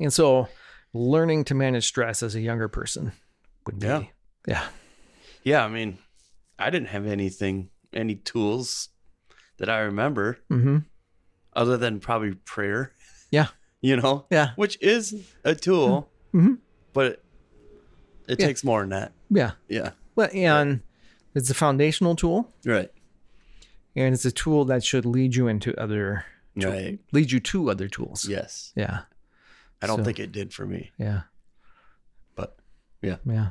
Speaker 2: And so learning to manage stress as a younger person would be,
Speaker 1: Yeah.
Speaker 2: yeah.
Speaker 1: Yeah. I mean, I didn't have anything, any tools that I remember
Speaker 2: Mm-hmm.
Speaker 1: other than probably prayer.
Speaker 2: Yeah.
Speaker 1: You know,
Speaker 2: Yeah.
Speaker 1: which is a tool,
Speaker 2: Mhm.
Speaker 1: but it, it
Speaker 2: Yeah.
Speaker 1: takes more than that.
Speaker 2: Yeah.
Speaker 1: Yeah.
Speaker 2: Well, and it's a foundational tool
Speaker 1: Right.
Speaker 2: and it's a tool that should lead you into other,
Speaker 1: Right.
Speaker 2: lead you to other tools.
Speaker 1: Yes.
Speaker 2: Yeah.
Speaker 1: I don't
Speaker 2: So-
Speaker 1: think it did for me,
Speaker 2: Yeah.
Speaker 1: but yeah.
Speaker 2: Yeah.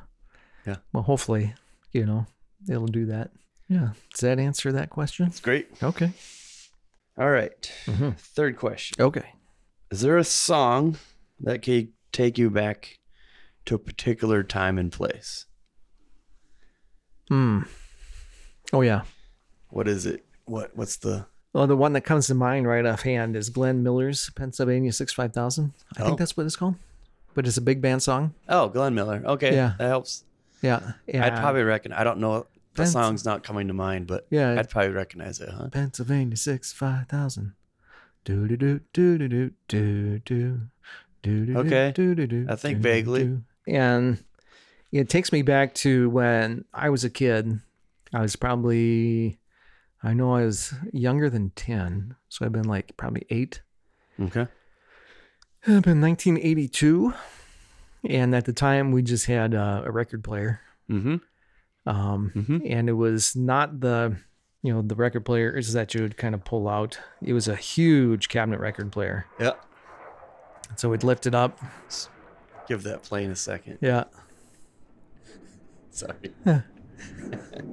Speaker 1: Yeah.
Speaker 2: Well, hopefully, you know, it'll do that. Yeah. Does that answer that question?
Speaker 1: It's great.
Speaker 2: Okay.
Speaker 1: All right.
Speaker 2: Mhm.
Speaker 1: Third question.
Speaker 2: Okay.
Speaker 1: Is there a song that can take you back to a particular time and place?
Speaker 2: Hmm. Oh, yeah.
Speaker 1: What is it? What what's the
Speaker 2: Well, the one that comes to mind right offhand is Glenn Miller's Pennsylvania 65000. I
Speaker 1: Oh.
Speaker 2: think that's what it's called. But it's a big band song.
Speaker 1: Oh, Glenn Miller. Okay.
Speaker 2: Yeah.
Speaker 1: That helps.
Speaker 2: Yeah. yeah.
Speaker 1: I'd probably reckon I don't know the
Speaker 2: Pens-
Speaker 1: song's not coming to mind, but
Speaker 2: Yeah.
Speaker 1: I'd probably recognize it, huh?
Speaker 2: Pennsylvania 65000. Do do do do do do do do do do
Speaker 1: Okay.
Speaker 2: do do do.
Speaker 1: I think vaguely.
Speaker 2: And it takes me back to when I was a kid. I was probably, I know I was younger than ten, so I've been like probably eight.
Speaker 1: Okay.
Speaker 2: It'd been 1982, and at the time we just had uh, a record player,
Speaker 1: Mm-hmm.
Speaker 2: um,
Speaker 1: Mm-hmm.
Speaker 2: and it was not the, you know, the record players that you would kind of pull out. It was a huge cabinet record player,
Speaker 1: Yeah.
Speaker 2: so we'd lift it up.
Speaker 1: Give that plane a second.
Speaker 2: Yeah,
Speaker 1: Sorry.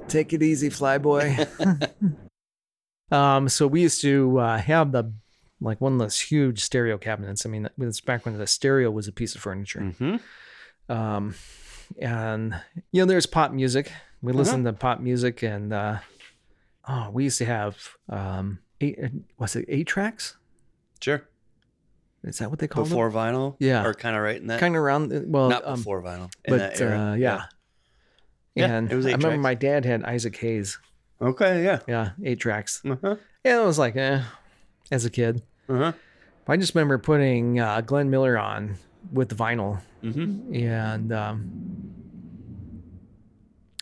Speaker 2: take it easy, flyboy. um, so we used to uh, have the like one of those huge stereo cabinets. I mean, it was back when the stereo was a piece of furniture.
Speaker 1: Mm-hmm.
Speaker 2: um, and you know there's pop music we listened to pop music and uh oh we used to have um eight was it eight tracks
Speaker 1: Sure.
Speaker 2: is that what they call it?
Speaker 1: Before vinyl?
Speaker 2: Yeah.
Speaker 1: Or kind of right in that?
Speaker 2: kind of around uh, well
Speaker 1: Not
Speaker 2: um,
Speaker 1: before vinyl. In
Speaker 2: but uh yeah,
Speaker 1: Yeah,
Speaker 2: and
Speaker 1: it was
Speaker 2: i remember
Speaker 1: tracks.
Speaker 2: my dad had isaac hayes
Speaker 1: Okay. Yeah.
Speaker 2: yeah eight tracks
Speaker 1: Uh-huh.
Speaker 2: yeah it was like eh as a kid
Speaker 1: Uh-huh.
Speaker 2: i just remember putting uh glenn miller on with the vinyl
Speaker 1: Mm-hmm.
Speaker 2: and um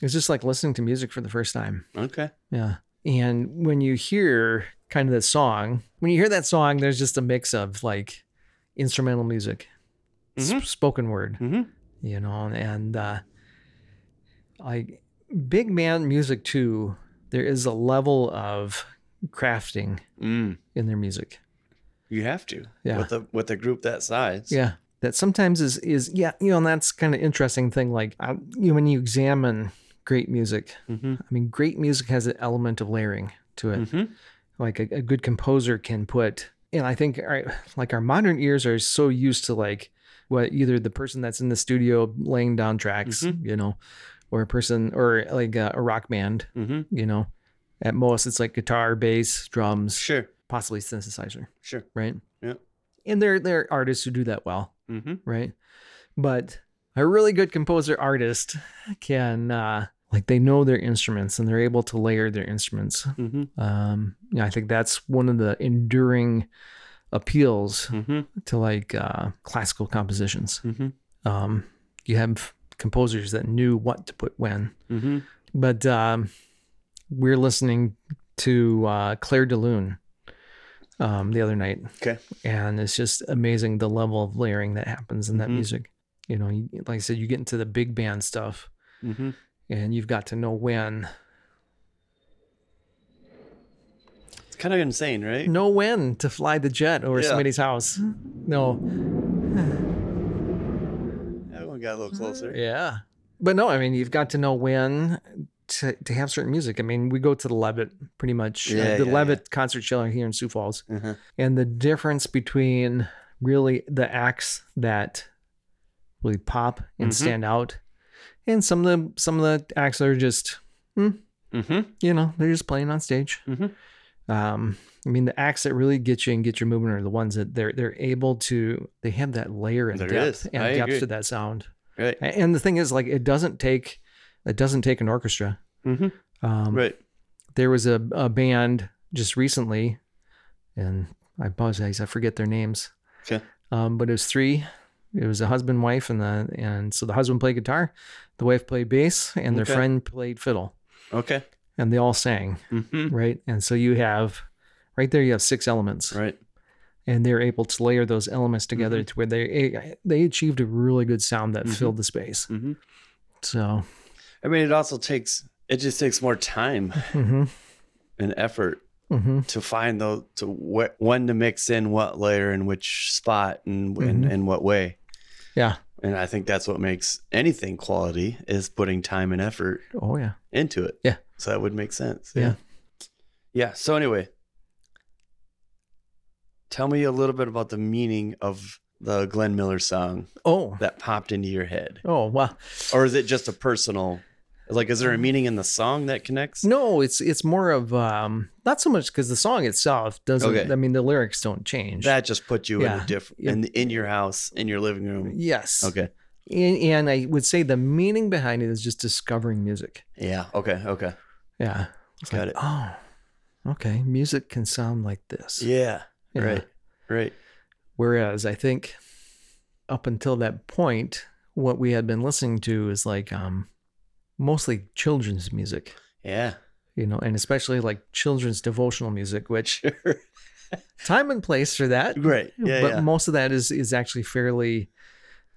Speaker 2: it was just like listening to music for the first time
Speaker 1: Okay.
Speaker 2: Yeah. And when you hear kind of the song, when you hear that song, there's just a mix of like instrumental music, s-
Speaker 1: Mhm.
Speaker 2: spoken word,
Speaker 1: Mm-hmm.
Speaker 2: you know, and uh, like big band music too, there is a level of crafting
Speaker 1: Mm.
Speaker 2: in their music.
Speaker 1: You have to.
Speaker 2: Yeah.
Speaker 1: With a with a group that size.
Speaker 2: Yeah. That sometimes is, is yeah, you know, and that's kind of interesting thing. Like, I, you know, when you examine great music,
Speaker 1: Mm-hmm.
Speaker 2: I mean, great music has an element of layering to it.
Speaker 1: Mm-hmm.
Speaker 2: like a, a good composer can put and i think our, like our modern ears are so used to like what either the person that's in the studio laying down tracks
Speaker 1: Mhm.
Speaker 2: you know or a person or like a, a rock band
Speaker 1: Mm-hmm.
Speaker 2: you know at most it's like guitar bass drums
Speaker 1: Sure.
Speaker 2: Possibly synthesizer
Speaker 1: Sure.
Speaker 2: right
Speaker 1: Yeah.
Speaker 2: and there there are artists who do that well
Speaker 1: Mm-hmm.
Speaker 2: right but a really good composer artist can uh like they know their instruments and they're able to layer their instruments
Speaker 1: Mm-hmm.
Speaker 2: um i think that's one of the enduring appeals
Speaker 1: Mm-hmm.
Speaker 2: to like uh classical compositions
Speaker 1: Mm-hmm.
Speaker 2: um you have composers that knew what to put when
Speaker 1: Mm-hmm.
Speaker 2: but um we're listening to uh Clair de Lune um the other night
Speaker 1: Okay.
Speaker 2: and it's just amazing the level of layering that happens in that
Speaker 1: Mhm.
Speaker 2: music you know like i said you get into the big band stuff
Speaker 1: Mm-hmm.
Speaker 2: and you've got to know when It's
Speaker 1: kind of insane, right?
Speaker 2: know when to fly the jet over
Speaker 1: Yeah.
Speaker 2: somebody's house. No,
Speaker 1: That one got a little closer.
Speaker 2: yeah, but no. I mean, you've got to know when to, to have certain music. I mean, we go to the Levitt pretty much. uh, the
Speaker 1: yeah,
Speaker 2: Levitt concert chiller here in Sioux Falls,
Speaker 1: Uh-huh.
Speaker 2: and the difference between really the acts that really pop and
Speaker 1: Mhm.
Speaker 2: stand out, and some of the some of the acts are just
Speaker 1: Mm-hmm.
Speaker 2: you know they're just playing on stage.
Speaker 1: Mhm.
Speaker 2: Um, I mean, the acts that really get you and get you moving are the ones that they're they're able to. They have that layer and
Speaker 1: There
Speaker 2: depth and
Speaker 1: I
Speaker 2: depth
Speaker 1: agree.
Speaker 2: to that sound.
Speaker 1: Right.
Speaker 2: And the thing is, like, it doesn't take it doesn't take an orchestra.
Speaker 1: Mm-hmm.
Speaker 2: Um,
Speaker 1: Right.
Speaker 2: There was a, a band just recently, and I apologize, I forget their names.
Speaker 1: Okay.
Speaker 2: Um, but it was three. It was a husband, wife, and the and so the husband played guitar, the wife played bass, and their
Speaker 1: Okay.
Speaker 2: friend played fiddle,
Speaker 1: Okay.
Speaker 2: and they all sang
Speaker 1: Mm-hmm.
Speaker 2: right? And so you have right there you have six elements,
Speaker 1: Right.
Speaker 2: and they're able to layer those elements together to where they they achieved a really good sound that
Speaker 1: Mhm.
Speaker 2: filled the space.
Speaker 1: Mm-hmm.
Speaker 2: So
Speaker 1: I mean, it also takes it just takes more time
Speaker 2: hmm
Speaker 1: and effort
Speaker 2: hmm
Speaker 1: to find those to wh- when to mix in what layer in which spot and in,
Speaker 2: Mhm.
Speaker 1: in what way.
Speaker 2: yeah,
Speaker 1: And I think that's what makes anything quality is putting time and effort
Speaker 2: oh yeah,
Speaker 1: into it.
Speaker 2: Yeah.
Speaker 1: So that would make sense.
Speaker 2: Yeah.
Speaker 1: Yeah. So anyway, tell me a little bit about the meaning of the Glenn Miller song
Speaker 2: oh
Speaker 1: that popped into your head.
Speaker 2: oh wow.
Speaker 1: Or is it just a personal like is there a meaning in the song that connects?
Speaker 2: No, it's it's more of um not so much because the song itself doesn't.
Speaker 1: Okay.
Speaker 2: I mean, the lyrics don't change.
Speaker 1: That just put you in
Speaker 2: Yeah.
Speaker 1: a different in in your house, in your living room.
Speaker 2: yes.
Speaker 1: Okay.
Speaker 2: And, and I would say the meaning behind it is just discovering music.
Speaker 1: Yeah. Okay. Okay.
Speaker 2: Yeah. It's
Speaker 1: Got
Speaker 2: like,
Speaker 1: it.
Speaker 2: Oh, okay. Music can sound like this.
Speaker 1: Yeah.
Speaker 2: Yeah.
Speaker 1: Right. Right.
Speaker 2: Whereas I think up until that point, what we had been listening to is like um mostly children's music,
Speaker 1: Yeah.
Speaker 2: you know, and especially like children's devotional music, which
Speaker 1: Sure.
Speaker 2: time and place for that.
Speaker 1: Great. Yeah.
Speaker 2: but
Speaker 1: yeah.
Speaker 2: most of that is is actually fairly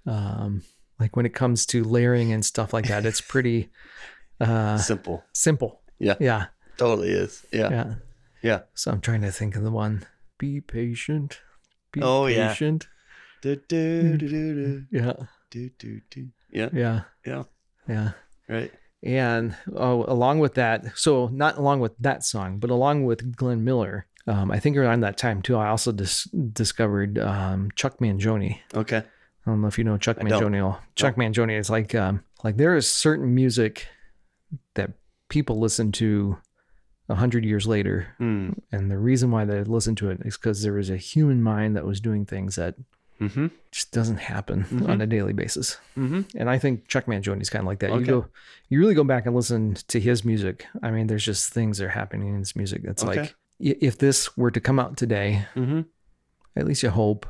Speaker 2: um like when it comes to layering and stuff like that, it's pretty uh
Speaker 1: Simple.
Speaker 2: simple.
Speaker 1: Yeah.
Speaker 2: Yeah.
Speaker 1: Totally is. Yeah.
Speaker 2: Yeah.
Speaker 1: Yeah.
Speaker 2: So I'm trying to think of the one. Be patient. Be
Speaker 1: Oh, yeah.
Speaker 2: patient.
Speaker 1: Do, do, do, do, do,
Speaker 2: Yeah.
Speaker 1: do, do, do. Yeah.
Speaker 2: Yeah.
Speaker 1: Yeah.
Speaker 2: Yeah.
Speaker 1: Right.
Speaker 2: And oh, along with that, so not along with that song, but along with Glenn Miller, um, I think around that time too, I also dis- discovered um, Chuck Mangione.
Speaker 1: Okay.
Speaker 2: I don't know if you know Chuck
Speaker 1: I don't.
Speaker 2: Mangione. Chuck Mangione is like um, like there is certain music that people listen to a hundred years later,
Speaker 1: Mm.
Speaker 2: and the reason why they listen to it is because there was a human mind that was doing things that
Speaker 1: Mm-hmm.
Speaker 2: just doesn't happen
Speaker 1: Mhm.
Speaker 2: on a daily basis.
Speaker 1: Mm-hmm.
Speaker 2: And I think Chuck Mangione is kind of like that. You go, you really go back and listen to his music. I mean, there's just things that are happening in his music that's
Speaker 1: Okay.
Speaker 2: like, if this were to come out today,
Speaker 1: Mm-hmm.
Speaker 2: at least you hope,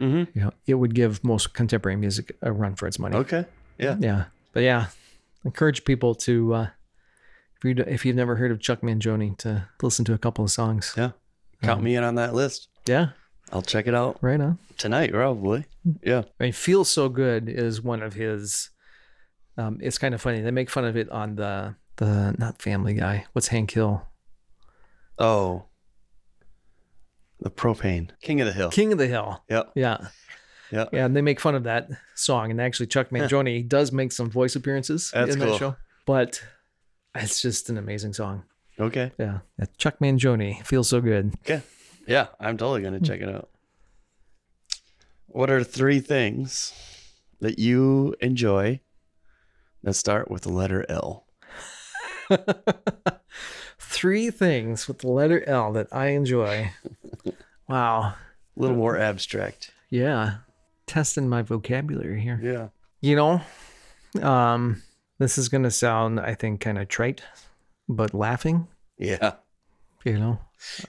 Speaker 1: Mm-hmm.
Speaker 2: you know, it would give most contemporary music a run for its money.
Speaker 1: Okay. Yeah.
Speaker 2: Yeah. But yeah, encourage people to, uh, if you if you've never heard of Chuck Mangione, to listen to a couple of songs.
Speaker 1: Yeah. Count
Speaker 2: Um,
Speaker 1: me in on that list.
Speaker 2: Yeah,
Speaker 1: I'll check it out
Speaker 2: right on.
Speaker 1: tonight, probably. Yeah.
Speaker 2: I mean, "Feel So Good" is one of his. Um, it's kind of funny. They make fun of it on the the not Family Guy. What's Hank Hill?
Speaker 1: Oh. The propane. King of the Hill.
Speaker 2: King of the Hill.
Speaker 1: Yep.
Speaker 2: Yeah,
Speaker 1: Yep.
Speaker 2: yeah. And they make fun of that song. And actually, Chuck Mangione does make some voice appearances
Speaker 1: That's
Speaker 2: in
Speaker 1: cool.
Speaker 2: that show. But it's just an amazing song.
Speaker 1: Okay.
Speaker 2: Yeah, Yeah, Chuck Mangione feels so good.
Speaker 1: Okay. Yeah, I'm totally gonna check it out. What are three things that you enjoy that start with the letter L?
Speaker 2: Three things with the letter L that I enjoy. Wow.
Speaker 1: A little more abstract.
Speaker 2: Yeah. Testing my vocabulary here.
Speaker 1: Yeah.
Speaker 2: You know, um, this is gonna sound, I think, kind of trite, but laughing.
Speaker 1: Yeah.
Speaker 2: You know,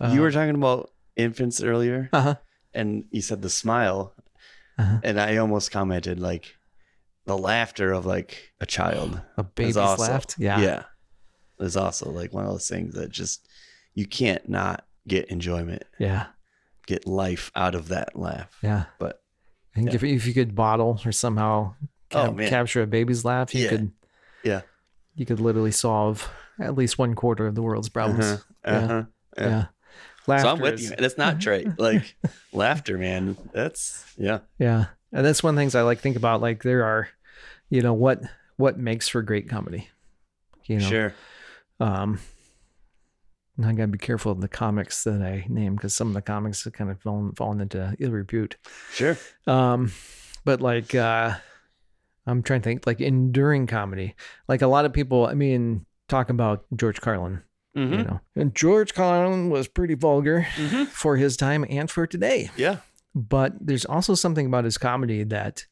Speaker 1: you were talking about infants earlier,
Speaker 2: uh huh,
Speaker 1: and you said the smile,
Speaker 2: Uh-huh.
Speaker 1: and I almost commented like the laughter of like a child.
Speaker 2: a baby's
Speaker 1: also-
Speaker 2: laughed. Yeah,
Speaker 1: Yeah. Is also like one of those things that just you can't not get enjoyment,
Speaker 2: yeah,
Speaker 1: get life out of that laugh.
Speaker 2: yeah.
Speaker 1: But
Speaker 2: I think
Speaker 1: Yeah.
Speaker 2: if if you could bottle or somehow
Speaker 1: Oh,
Speaker 2: capture a baby's laugh, you
Speaker 1: Yeah.
Speaker 2: could,
Speaker 1: Yeah.
Speaker 2: you could literally solve at least one quarter of the world's problems.
Speaker 1: Uh-huh.
Speaker 2: Yeah.
Speaker 1: Uh-huh.
Speaker 2: Yeah. Laughter.
Speaker 1: so I'm with
Speaker 2: is-
Speaker 1: you. That's not trait. Like laughter, man. That's yeah.
Speaker 2: Yeah, and that's one of the things I like think about. Like there are, you know, what what makes for great comedy. You know,
Speaker 1: Sure.
Speaker 2: um, I gotta be careful of the comics that I name because some of the comics have kind of fallen fallen into ill repute.
Speaker 1: Sure.
Speaker 2: Um, but like, uh, I'm trying to think like enduring comedy. Like a lot of people, I mean, talk about George Carlin.
Speaker 1: Hmm
Speaker 2: You know, and George Carlin was pretty vulgar
Speaker 1: hmm
Speaker 2: for his time and for today.
Speaker 1: Yeah.
Speaker 2: But there's also something about his comedy that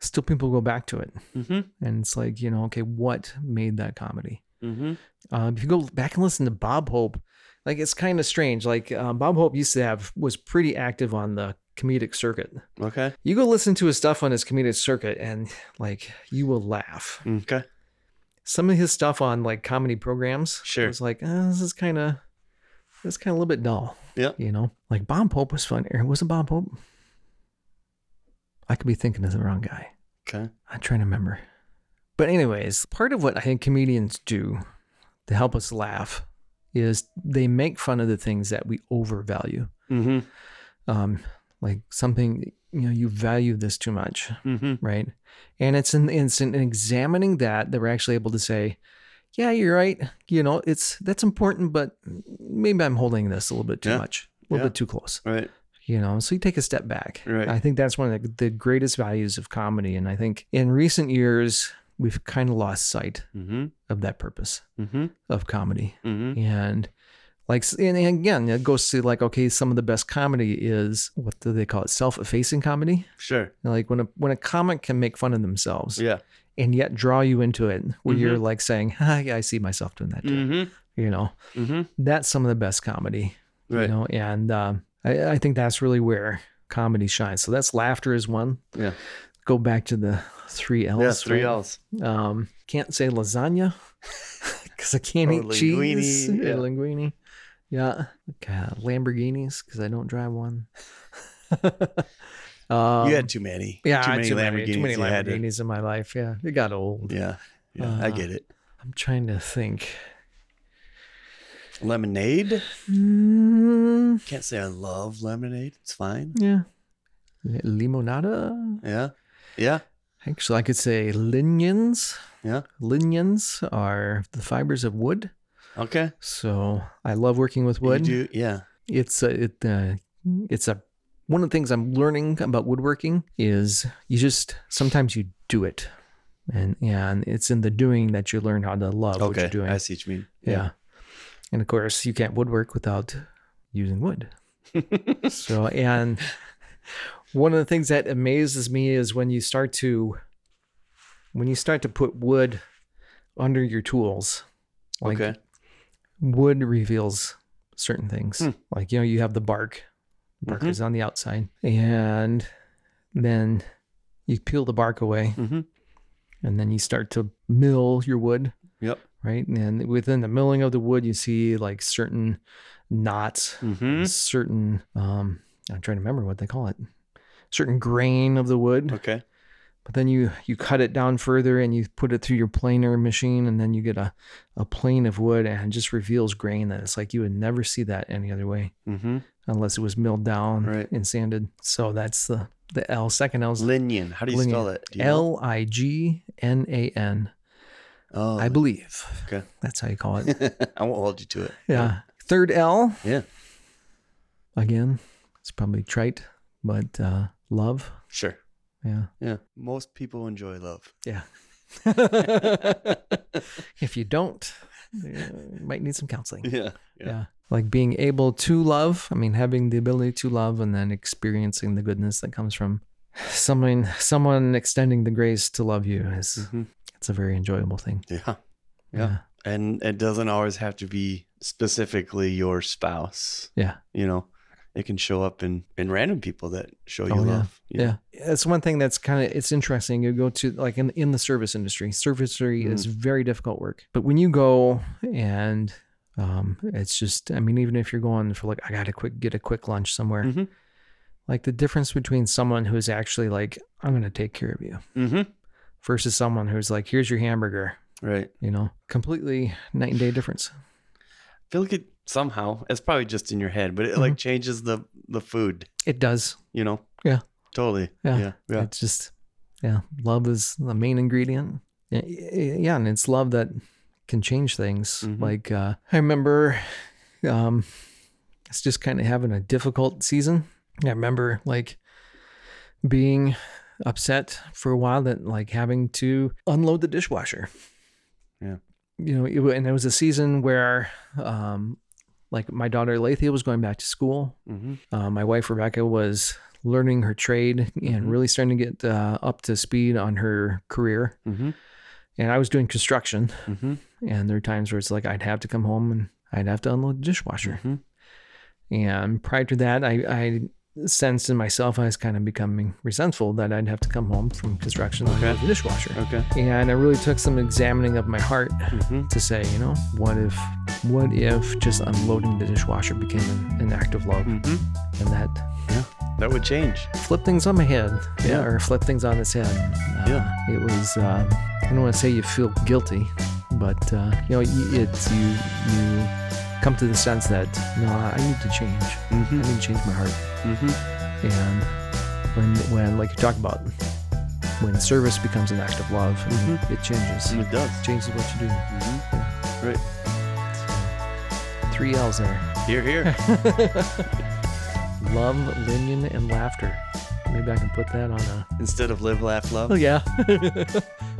Speaker 2: still people go back to it,
Speaker 1: hmm
Speaker 2: and it's like you know, okay, what made that comedy?
Speaker 1: hmm
Speaker 2: Um, if you go back and listen to Bob Hope, like it's kind of strange. Like uh, Bob Hope used to have was pretty active on the comedic circuit.
Speaker 1: Okay.
Speaker 2: You go listen to his stuff on his comedic circuit, and like you will laugh.
Speaker 1: Okay.
Speaker 2: Some of his stuff on like comedy programs,
Speaker 1: Sure.
Speaker 2: was like, uh, this is kind of, this kind of a little bit dull.
Speaker 1: Yeah.
Speaker 2: you know, like Bob Hope was fun. It Bob Hope? I could be thinking of the wrong guy.
Speaker 1: Okay.
Speaker 2: I'm trying to remember. But anyways, part of what I think comedians do to help us laugh is they make fun of the things that we overvalue.
Speaker 1: hmm
Speaker 2: Um, like something you know you value this too much,
Speaker 1: hmm
Speaker 2: right? And it's in it's in examining that that we're actually able to say, yeah, you're right. You know, it's that's important, but maybe I'm holding this a little bit too
Speaker 1: Yeah.
Speaker 2: much, a little
Speaker 1: Yeah.
Speaker 2: bit too close.
Speaker 1: Right.
Speaker 2: You know, so you take a step back.
Speaker 1: Right.
Speaker 2: I think that's one of the, the greatest values of comedy, and I think in recent years we've kind of lost sight
Speaker 1: hmm
Speaker 2: of that purpose
Speaker 1: hmm
Speaker 2: of comedy.
Speaker 1: hmm
Speaker 2: And like, and again, it goes to like, okay, some of the best comedy is what do they call it? Self-effacing comedy.
Speaker 1: Sure.
Speaker 2: Like when a when a comic can make fun of themselves
Speaker 1: Yeah.
Speaker 2: and yet draw you into it, where
Speaker 1: Mhm.
Speaker 2: you're like saying, ah, "Yeah, I see myself doing that too."
Speaker 1: hmm
Speaker 2: You know,
Speaker 1: mm-hmm.
Speaker 2: that's some of the best comedy.
Speaker 1: Right.
Speaker 2: You know, and um, I, I think that's really where comedy shines. So that's laughter is one.
Speaker 1: Yeah.
Speaker 2: Go back to the three L's.
Speaker 1: Yeah. Three
Speaker 2: right?
Speaker 1: L's.
Speaker 2: Um, can't say lasagna because I can't
Speaker 1: Or
Speaker 2: eat cheese.
Speaker 1: linguine,
Speaker 2: Yeah,
Speaker 1: yeah.
Speaker 2: linguine. Yeah, okay. Lamborghinis because I don't drive one. um,
Speaker 1: you had too many.
Speaker 2: yeah,
Speaker 1: Too many
Speaker 2: too
Speaker 1: Lamborghinis.
Speaker 2: many, too many
Speaker 1: had to-
Speaker 2: in my life. Yeah, it got old.
Speaker 1: Yeah. Yeah. I
Speaker 2: Uh,
Speaker 1: get it.
Speaker 2: I'm trying to think.
Speaker 1: Lemonade.
Speaker 2: Mm,
Speaker 1: Can't say I love lemonade. It's fine.
Speaker 2: yeah, limonada.
Speaker 1: Yeah. Yeah.
Speaker 2: Actually, I could say lignans.
Speaker 1: Yeah.
Speaker 2: Lignans are the fibers of wood.
Speaker 1: Okay.
Speaker 2: So I love working with wood.
Speaker 1: You do. Yeah.
Speaker 2: it's a, it uh, it's a one of the things I'm learning about woodworking is you just sometimes you do it, and and it's in the doing that you learn how to love what you're doing.
Speaker 1: I see what you mean.
Speaker 2: yeah. and of course you can't woodwork without using wood. so and one of the things that amazes me is when you start to when you start to put wood under your tools, like
Speaker 1: okay.
Speaker 2: Wood reveals certain things.
Speaker 1: Hmm.
Speaker 2: Like, you know, you have the bark, bark
Speaker 1: Mhm.
Speaker 2: is on the outside, and then you peel the bark away,
Speaker 1: hmm
Speaker 2: and then you start to mill your wood,
Speaker 1: Yep.
Speaker 2: right? And within the milling of the wood, you see like certain knots,
Speaker 1: hmm
Speaker 2: certain, um, I'm trying to remember what they call it, certain grain of the wood.
Speaker 1: Okay.
Speaker 2: But then you you cut it down further and you put it through your planer machine, and then you get a, a plane of wood, and it just reveals grain that it's like you would never see that any other way
Speaker 1: hmm
Speaker 2: unless it was milled down
Speaker 1: Right.
Speaker 2: and sanded. So that's the the L. Second L is
Speaker 1: How do you spell
Speaker 2: Lignan.
Speaker 1: that? Do you know?
Speaker 2: L I G N A N.
Speaker 1: Oh,
Speaker 2: I believe.
Speaker 1: Okay.
Speaker 2: That's how you call it.
Speaker 1: I won't hold you to it.
Speaker 2: Yeah. Third L.
Speaker 1: Yeah.
Speaker 2: Again, it's probably trite, but uh, love.
Speaker 1: Sure.
Speaker 2: Yeah.
Speaker 1: Yeah. Most people enjoy love.
Speaker 2: Yeah. if you don't, you might need some counseling.
Speaker 1: Yeah.
Speaker 2: Yeah. Like being able to love, I mean, having the ability to love and then experiencing the goodness that comes from someone someone extending the grace to love you is
Speaker 1: hmm
Speaker 2: it's a very enjoyable thing.
Speaker 1: Yeah. Yeah. And it doesn't always have to be specifically your spouse.
Speaker 2: Yeah.
Speaker 1: You know, it can show up in, in random people that show you
Speaker 2: Oh, yeah.
Speaker 1: love.
Speaker 2: Yeah. It's one thing that's kind of it's interesting. You go to like in in the service industry. Service industry is
Speaker 1: Mm.
Speaker 2: very difficult work. But when you go and um it's just I mean even if you're going for like I got to quick get a quick lunch somewhere.
Speaker 1: Mhm.
Speaker 2: Like the difference between someone who's actually like I'm going to take care of you
Speaker 1: Mm-hmm.
Speaker 2: versus someone who's like here's your hamburger,
Speaker 1: Right.
Speaker 2: you know. Completely night and day difference.
Speaker 1: I feel like it somehow. It's probably just in your head, but it like changes the the food.
Speaker 2: It does.
Speaker 1: You know.
Speaker 2: Yeah.
Speaker 1: Totally.
Speaker 2: Yeah.
Speaker 1: Yeah. Yeah.
Speaker 2: It's just, yeah, love is the main ingredient. Yeah, and it's love that can change things.
Speaker 1: Mhm.
Speaker 2: Like uh, I remember, um, it's just kind of having a difficult season. I remember like being upset for a while that like having to unload the dishwasher.
Speaker 1: Yeah.
Speaker 2: You know, it, and it was a season where, um, like my daughter Lathia was going back to school
Speaker 1: hmm
Speaker 2: uh, my wife Rebecca was learning her trade and
Speaker 1: Mhm.
Speaker 2: really starting to get uh, up to speed on her career.
Speaker 1: hmm
Speaker 2: And I was doing construction,
Speaker 1: hmm
Speaker 2: and there are times where it's like I'd have to come home and I'd have to unload the dishwasher.
Speaker 1: hmm
Speaker 2: And prior to that, I, I sensed in myself I was kind of becoming resentful that I'd have to come home from construction
Speaker 1: Okay.
Speaker 2: unload the dishwasher.
Speaker 1: Okay.
Speaker 2: And I really took some examining of my heart
Speaker 1: hmm
Speaker 2: to say, you know, what if, what if just unloading the dishwasher became an, an act of love,
Speaker 1: hmm
Speaker 2: and that yeah,
Speaker 1: That would change.
Speaker 2: flip things on my head yeah,
Speaker 1: Yeah.
Speaker 2: or flip things on its head uh,
Speaker 1: Yeah.
Speaker 2: it was um, i don't want to say you feel guilty but uh, you know it's you you come to the sense that no i need to change.
Speaker 1: Hmm
Speaker 2: i need to change my heart.
Speaker 1: Hmm
Speaker 2: and when when like you talk about when service becomes an act of love
Speaker 1: Mhm.
Speaker 2: it changes.
Speaker 1: It does.
Speaker 2: changes what you do.
Speaker 1: Hmm Right.
Speaker 2: three l's there.
Speaker 1: Here, here.
Speaker 2: love lignan and laughter. Maybe i can put that on a
Speaker 1: Instead of live, laugh, love.
Speaker 2: oh yeah